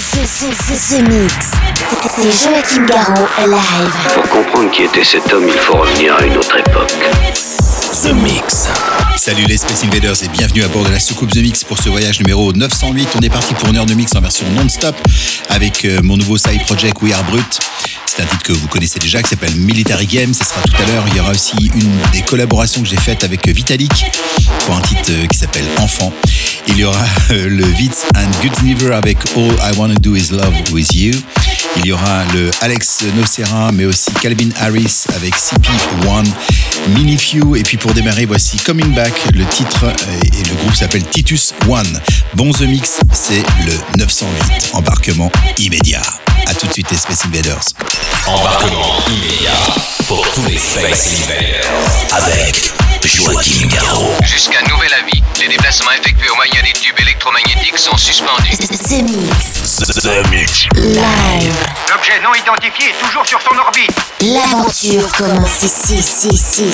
C'est Joachim Garraud live. Pour comprendre qui était cet homme, il faut revenir à une autre époque. The Mix. Salut les Space Invaders et bienvenue à bord de la soucoupe The Mix pour ce voyage numéro 908. On est parti pour une heure de mix en version non-stop avec euh, mon nouveau side project We Are Brut. C'est un titre que vous connaissez déjà qui s'appelle Military Game. Ce sera tout à l'heure. Il y aura aussi une des collaborations que j'ai faites avec Vitalik pour un titre euh, qui s'appelle Enfant. Il y aura euh, le Vitz and Gutzniver avec All I Wanna Do Is Love With You. Il y aura le Alex Nocera, mais aussi Calvin Harris avec CP1, Mini Few. Et puis pour démarrer, voici Coming Back. Le titre euh, et le groupe s'appelle Titus One. Bon The Mix, c'est le 908. Embarquement immédiat. A tout de suite les Space Invaders. Embarquement immédiat pour tous les Space Invaders avec Joachim Garraud. Jusqu'à nouvel avis, les déplacements effectués au moyen des tubes électromagnétiques sont suspendus. The Mix. The Mix. Live. L'objet non identifié est toujours sur son orbite. L'aventure commence ici, ici, ici,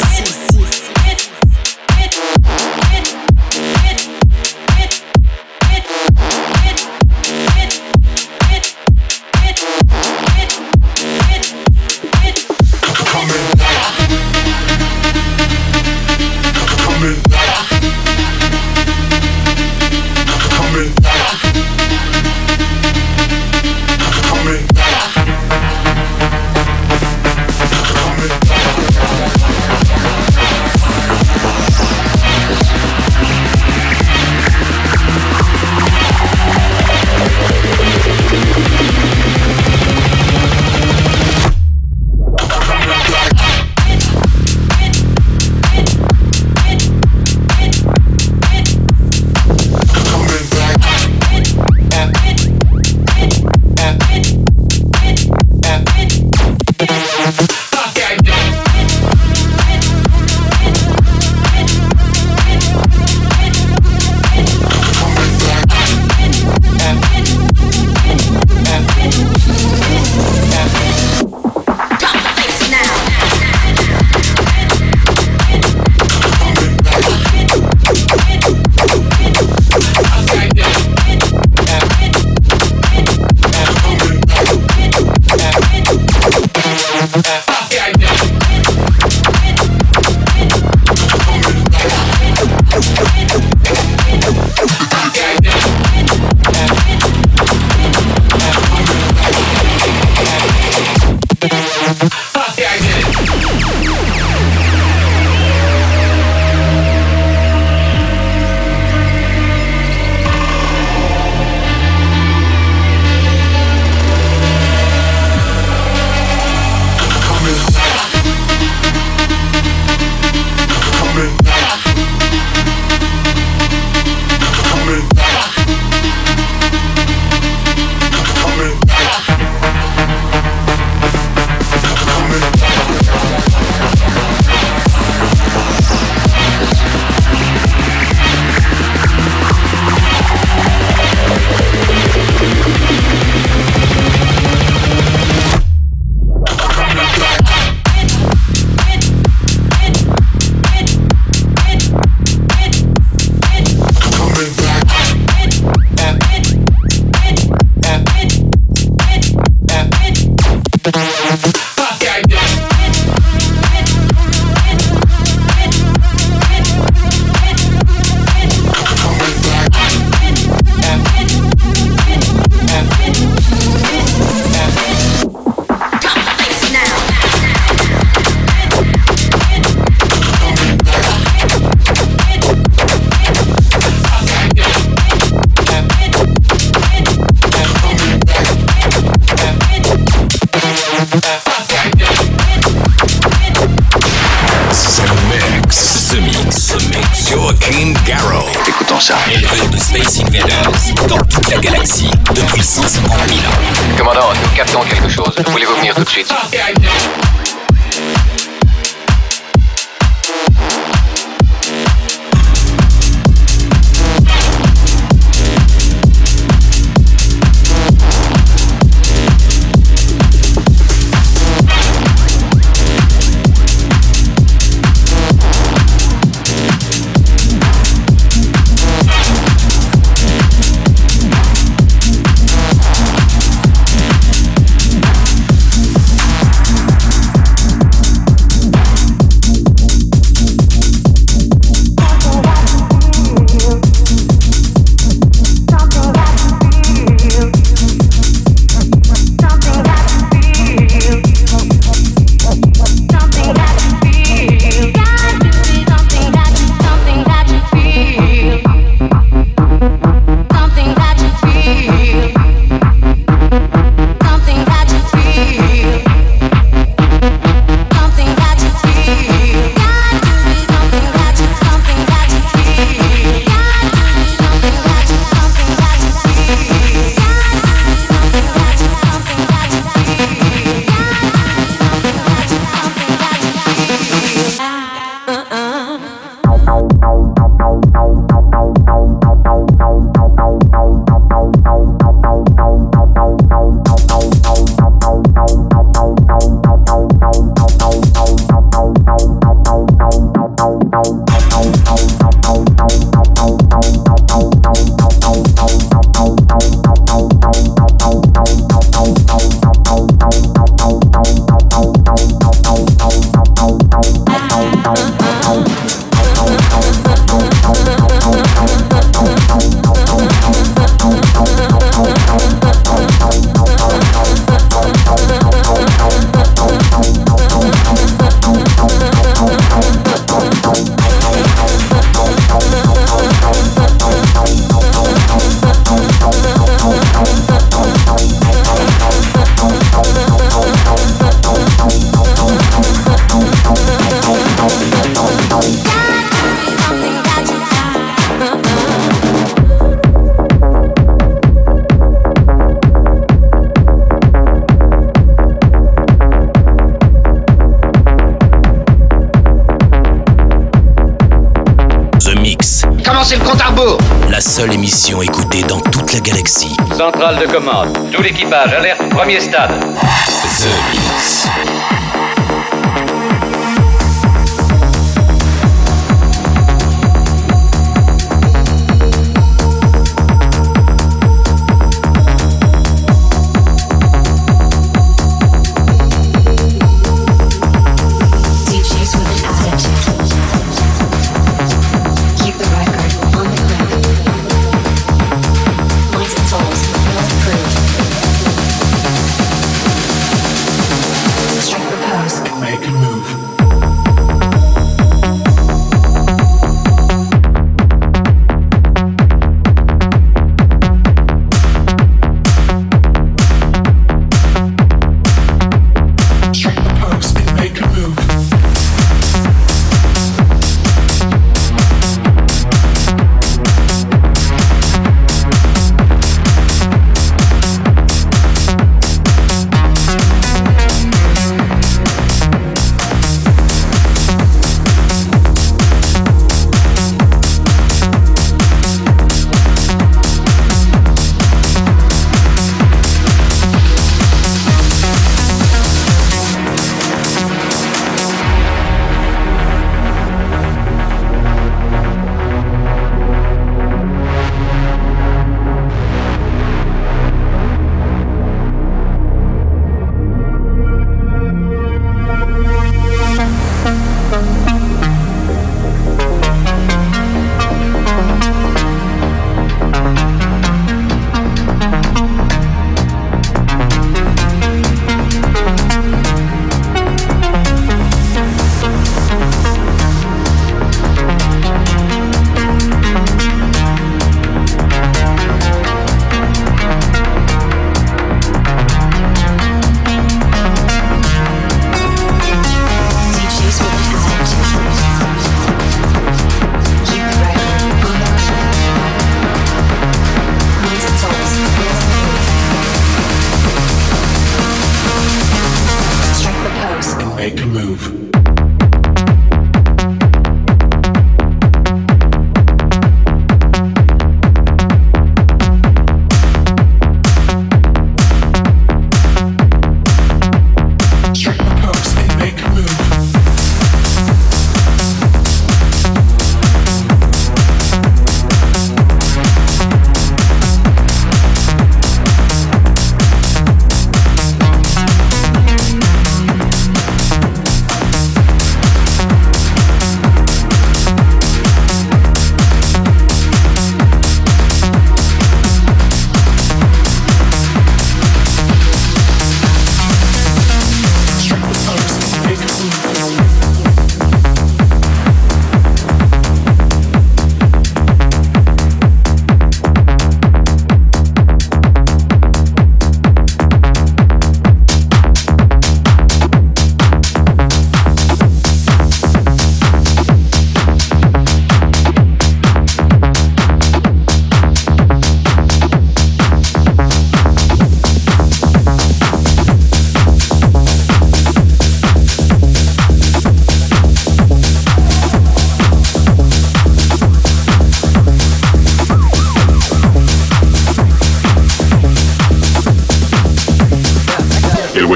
recommencer le compte à rebours. La seule émission écoutée dans toute la galaxie. Centrale de commande. Tout l'équipage, alerte, premier stade. The Mix.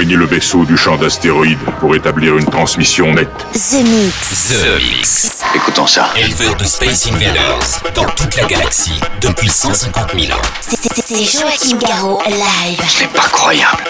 Le vaisseau du champ d'astéroïdes pour établir une transmission nette. The Mix. The Mix. Écoutons ça. Éleveur de Space Invaders dans toute la galaxie depuis 150 000 ans. C'est Joachim Garraud live. C'est pas croyable.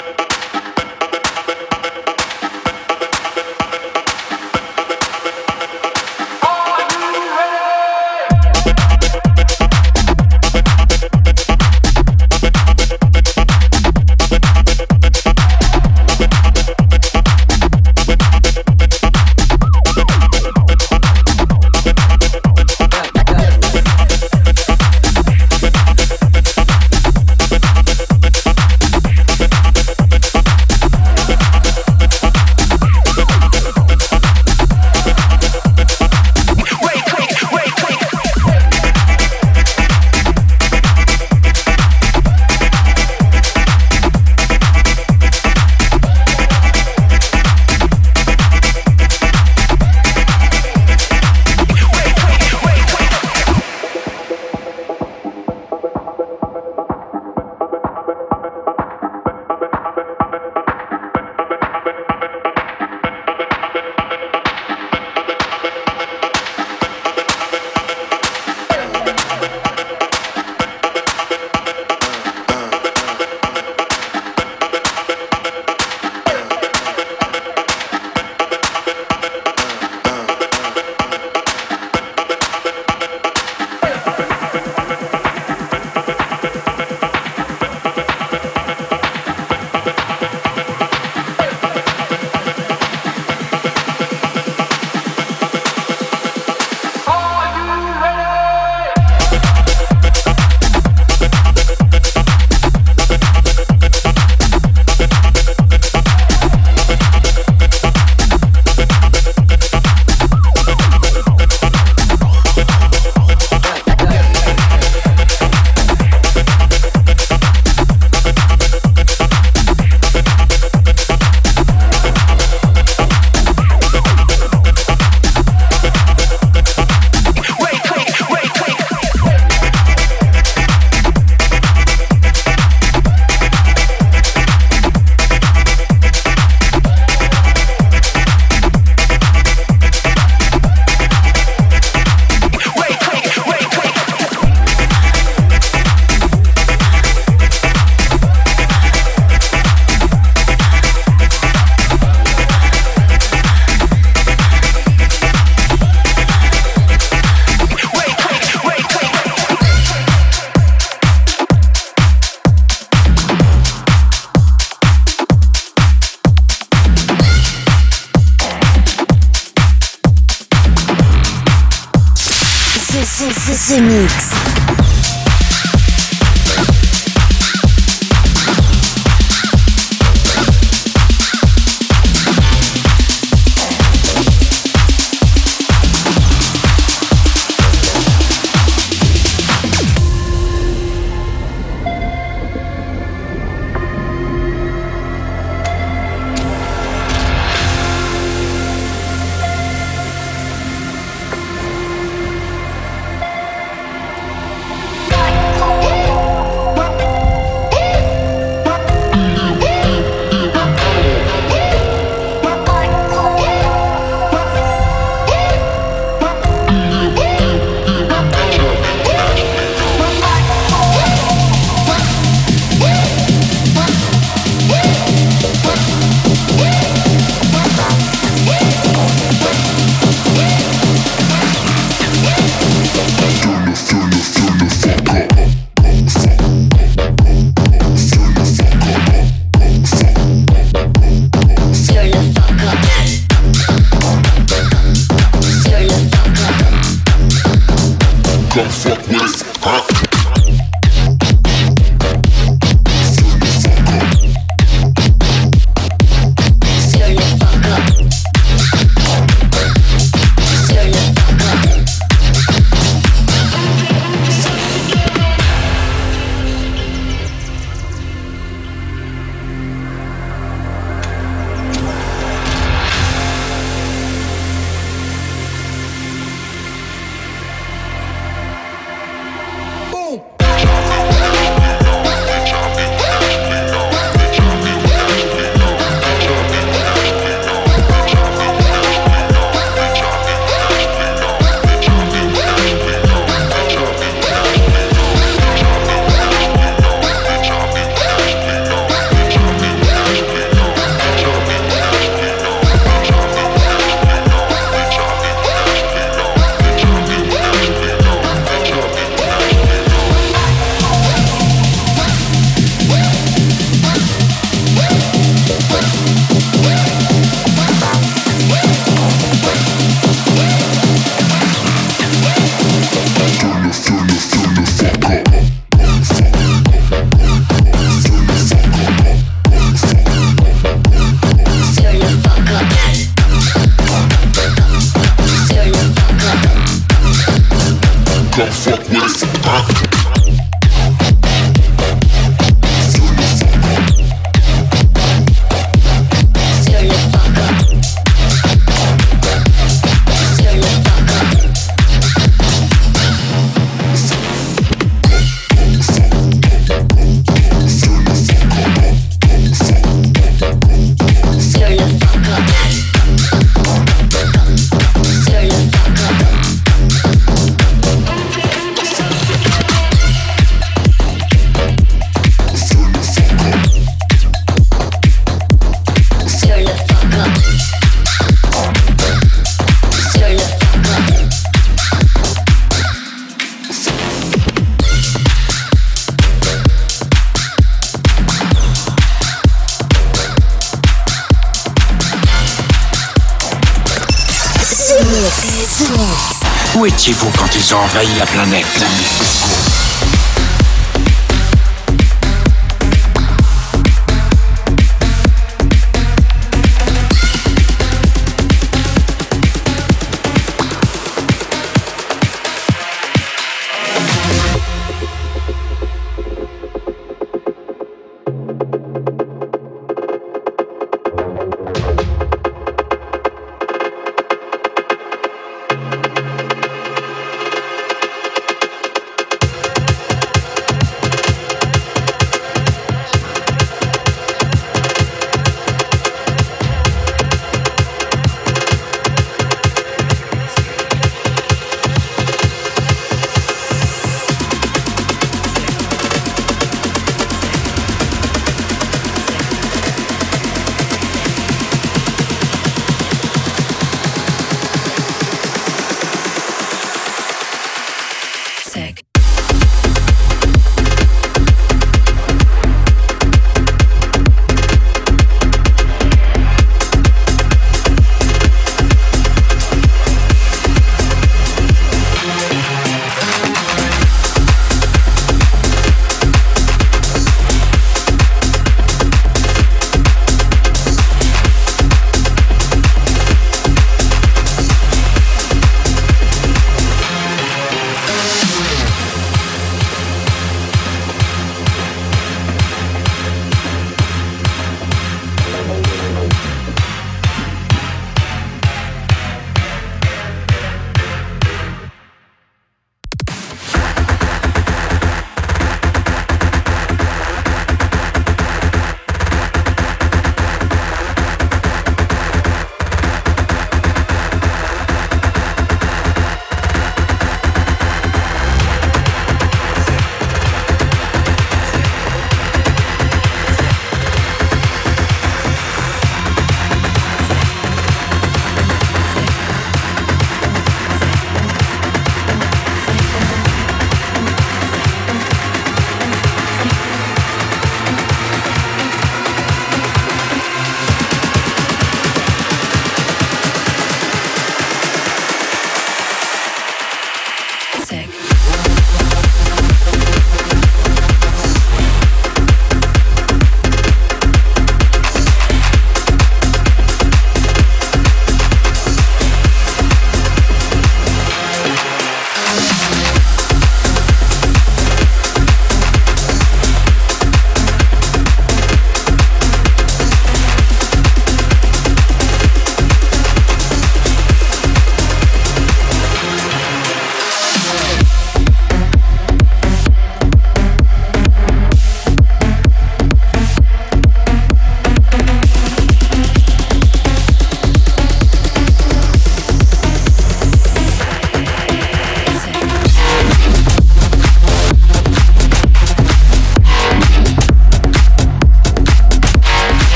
Quand ils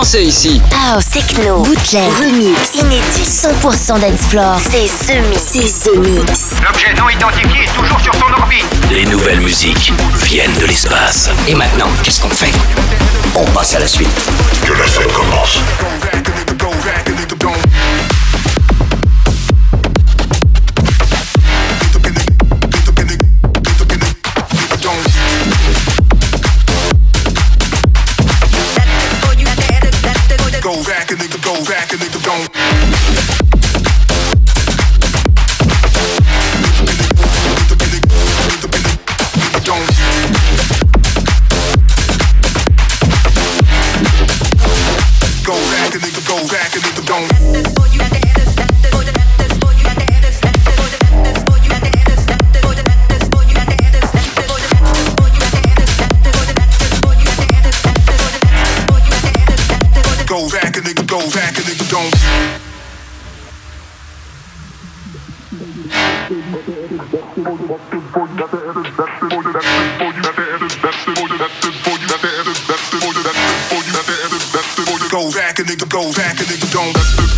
danser ici. House, techno, bootleg, remix, inédit, 100% dance floor. C'est The Mix. C'est Mix. L'objet non identifié est toujours sur son orbite. Les nouvelles musiques viennent de l'espace. Et maintenant, qu'est-ce qu'on fait? On passe à la suite. Que la fête commence. Go back and nigga go back and nigga don't. Go back and nigga go back and nigga don't. Go back and nigga go back and nigga don't.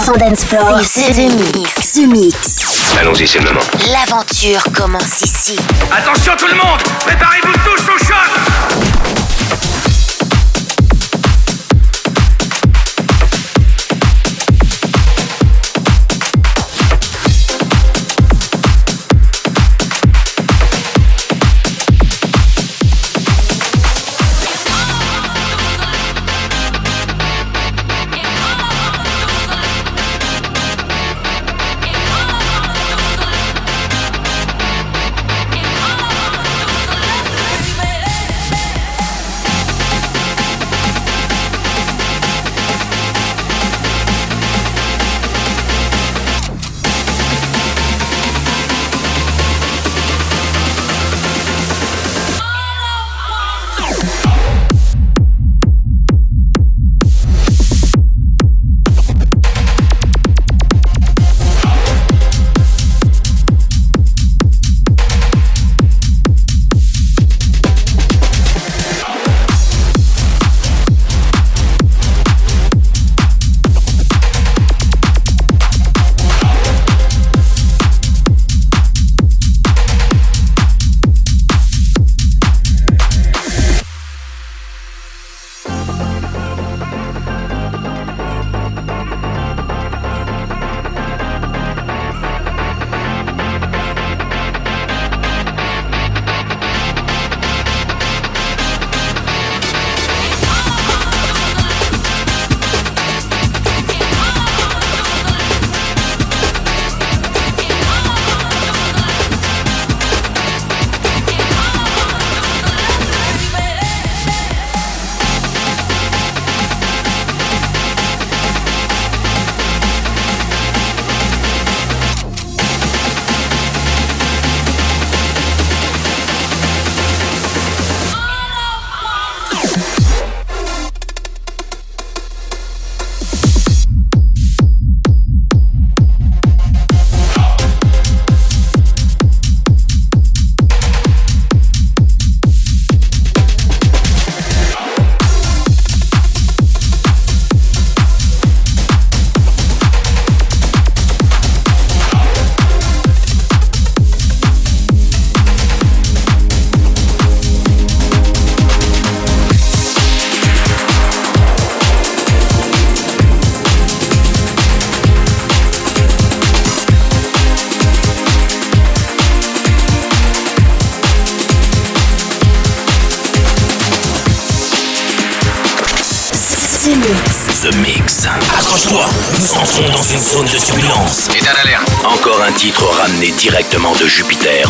100% dance floor. C'est The Mix. The Mix. Allons-y, c'est le moment. L'aventure commence ici. Attention tout le monde Préparez-vous tous au choc Titre ramené directement de Jupiter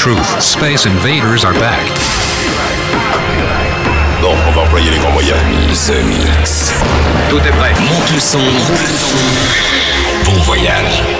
truth. Space Invaders are back. Bon, on va employer les grands moyens. The Mix. Tout est prêt. Monte le son. Bon voyage.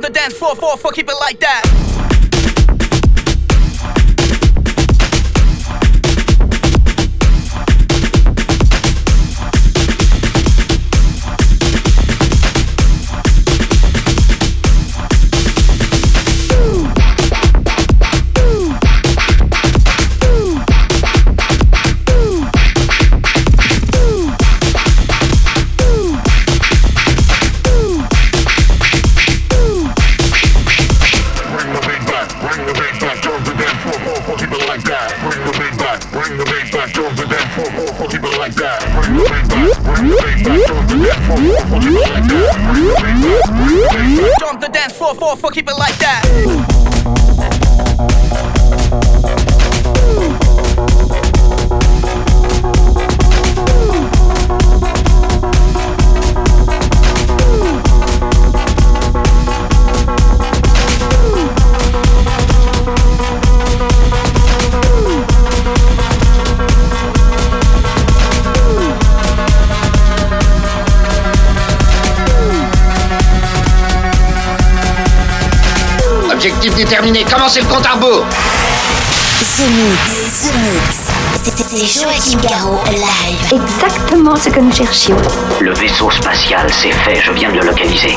the dance floor, four, four, keep it like that. Déterminé. Commencez le compte à rebours? The Mix, The Mix. C'est Joachim Garraud live. Exactement ce que nous cherchions. Le vaisseau spatial, c'est fait, je viens de le localiser.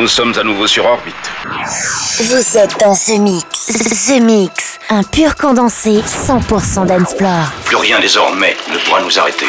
Nous sommes à nouveau sur orbite. Vous êtes dans The Mix. The Mix, un pur condensé 100% d'Ensplore. Plus rien désormais ne pourra nous arrêter.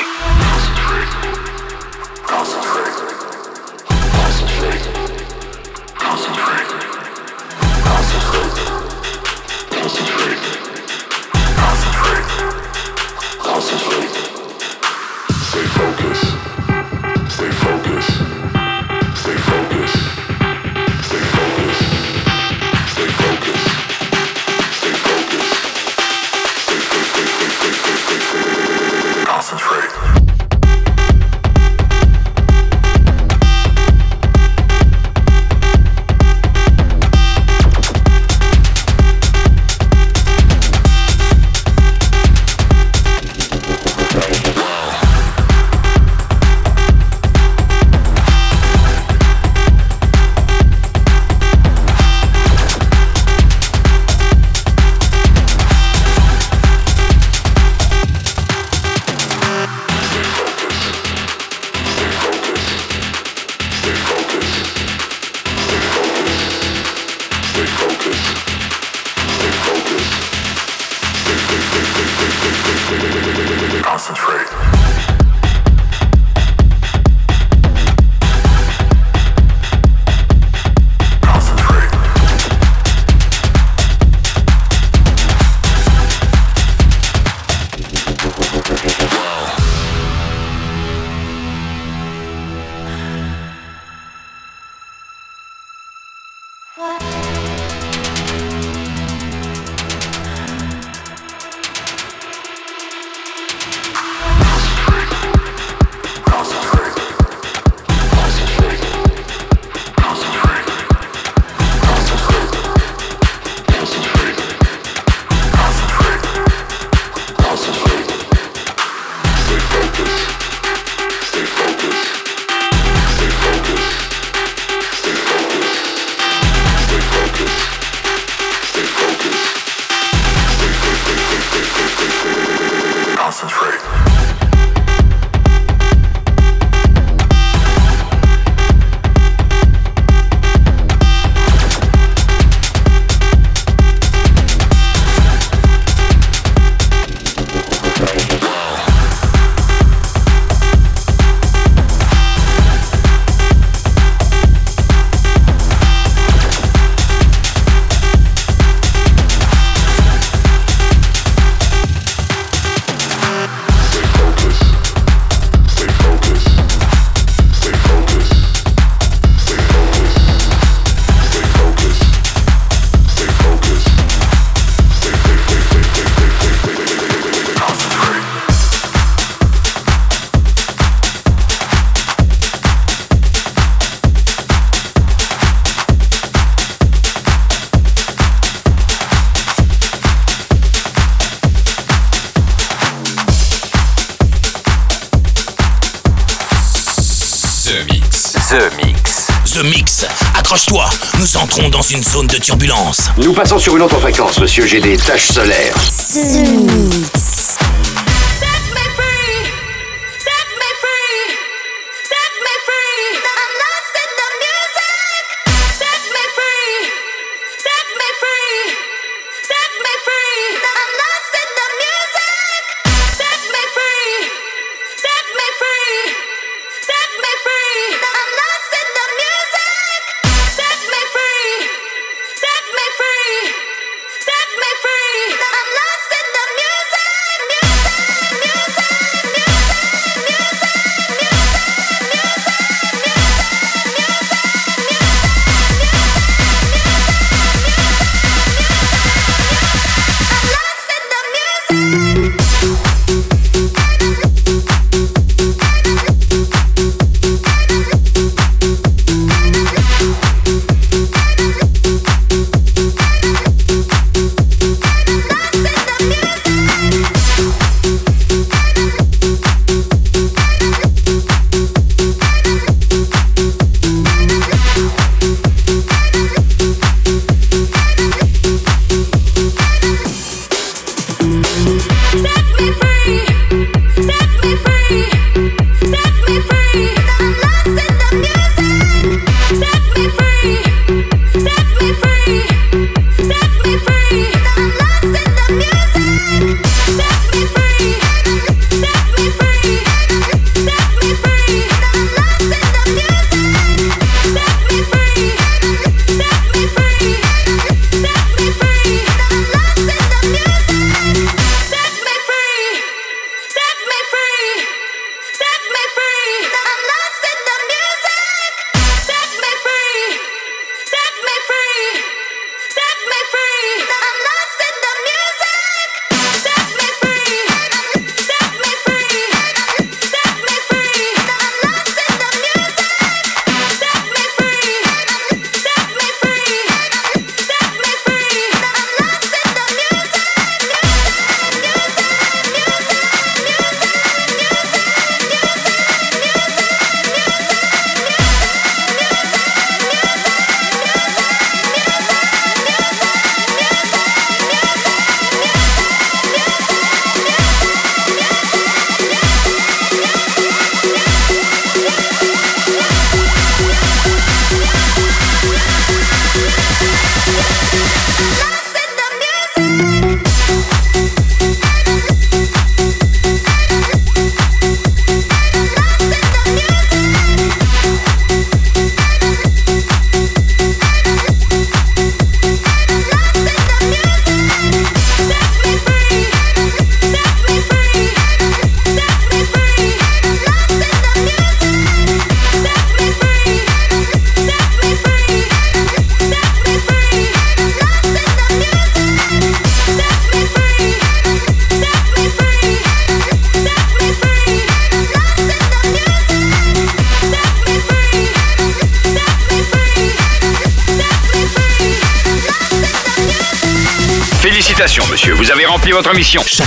Accroche-toi, nous entrons dans une zone de turbulence. Nous passons sur une autre fréquence, monsieur, j'ai des taches solaires.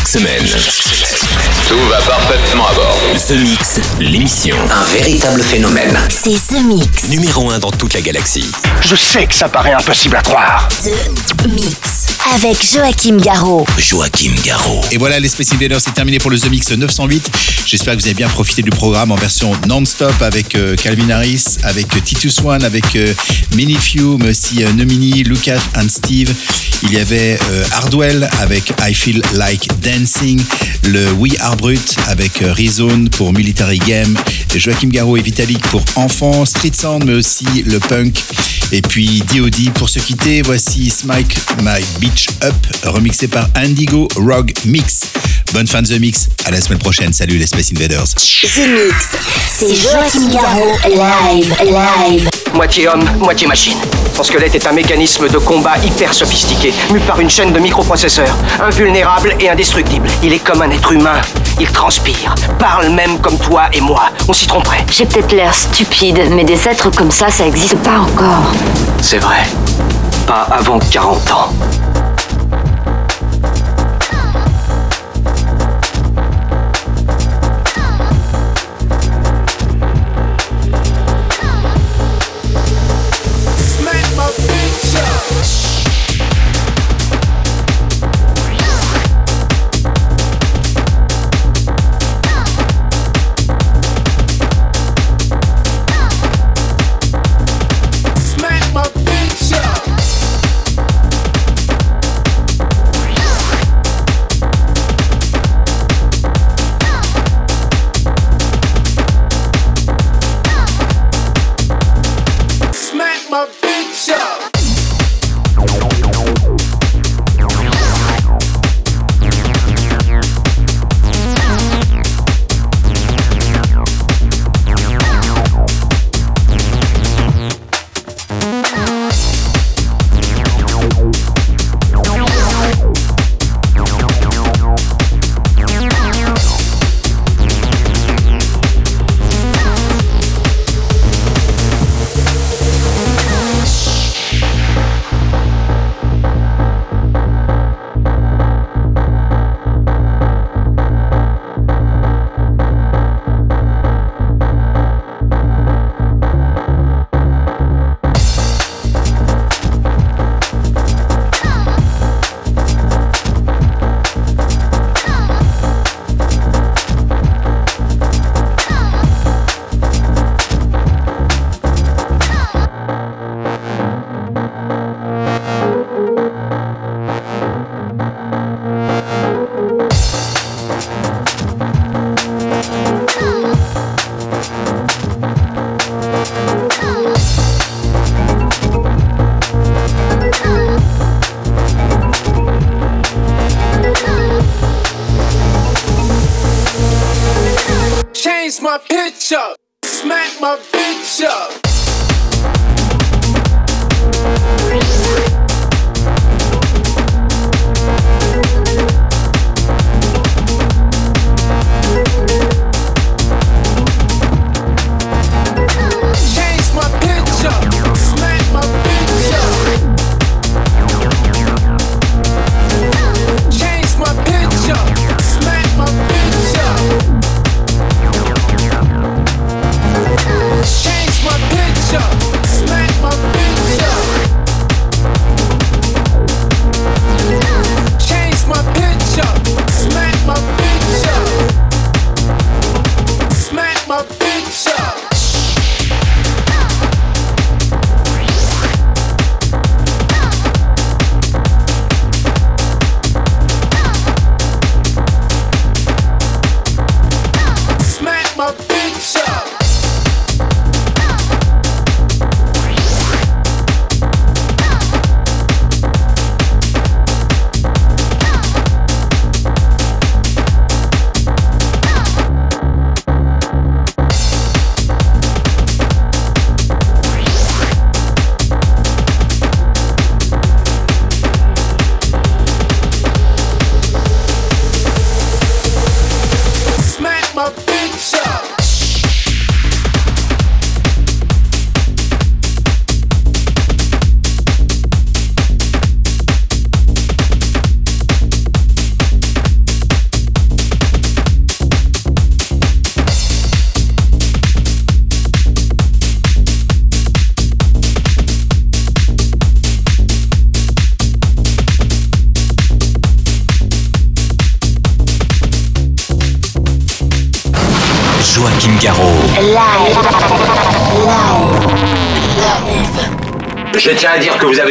Chaque semaine. Tout va parfaitement à bord. The Mix, l'émission. Un véritable phénomène. C'est The Mix. Numéro 1 dans toute la galaxie. Je sais que ça paraît impossible à croire. The Mix. Avec Joachim Garraud. Joachim Garraud. Et voilà, les Space c'est terminé pour le The Mix 908. J'espère que vous avez bien profité du programme en version non-stop avec euh, Calvin Harris, avec euh, Titus One, avec Mini aussi euh, Nomini, Lucas and Steve. Il y avait euh, Hardwell avec I Feel Like Dancing, le We Are Brut avec Rezone pour Military Game, Joachim Garraud et Vitalik pour Enfants, Street Sound, mais aussi le punk. Et puis DOD pour se quitter, voici Smike My Beach Up, remixé par Indigo Rogue Mix. Bonne fin de The Mix, à la semaine prochaine, salut les Space Invaders. The Mix. C'est Joachim Garraud. Live, live. Moitié homme, moitié machine. Son squelette est un mécanisme de combat hyper sophistiqué, mu par une chaîne de microprocesseurs, invulnérable et indestructible. Il est comme un être humain. Il transpire, parle même comme toi et moi. On s'y tromperait. J'ai peut-être l'air stupide, mais des êtres comme ça, ça existe pas encore. C'est vrai. Pas avant 40 ans. My bitch up.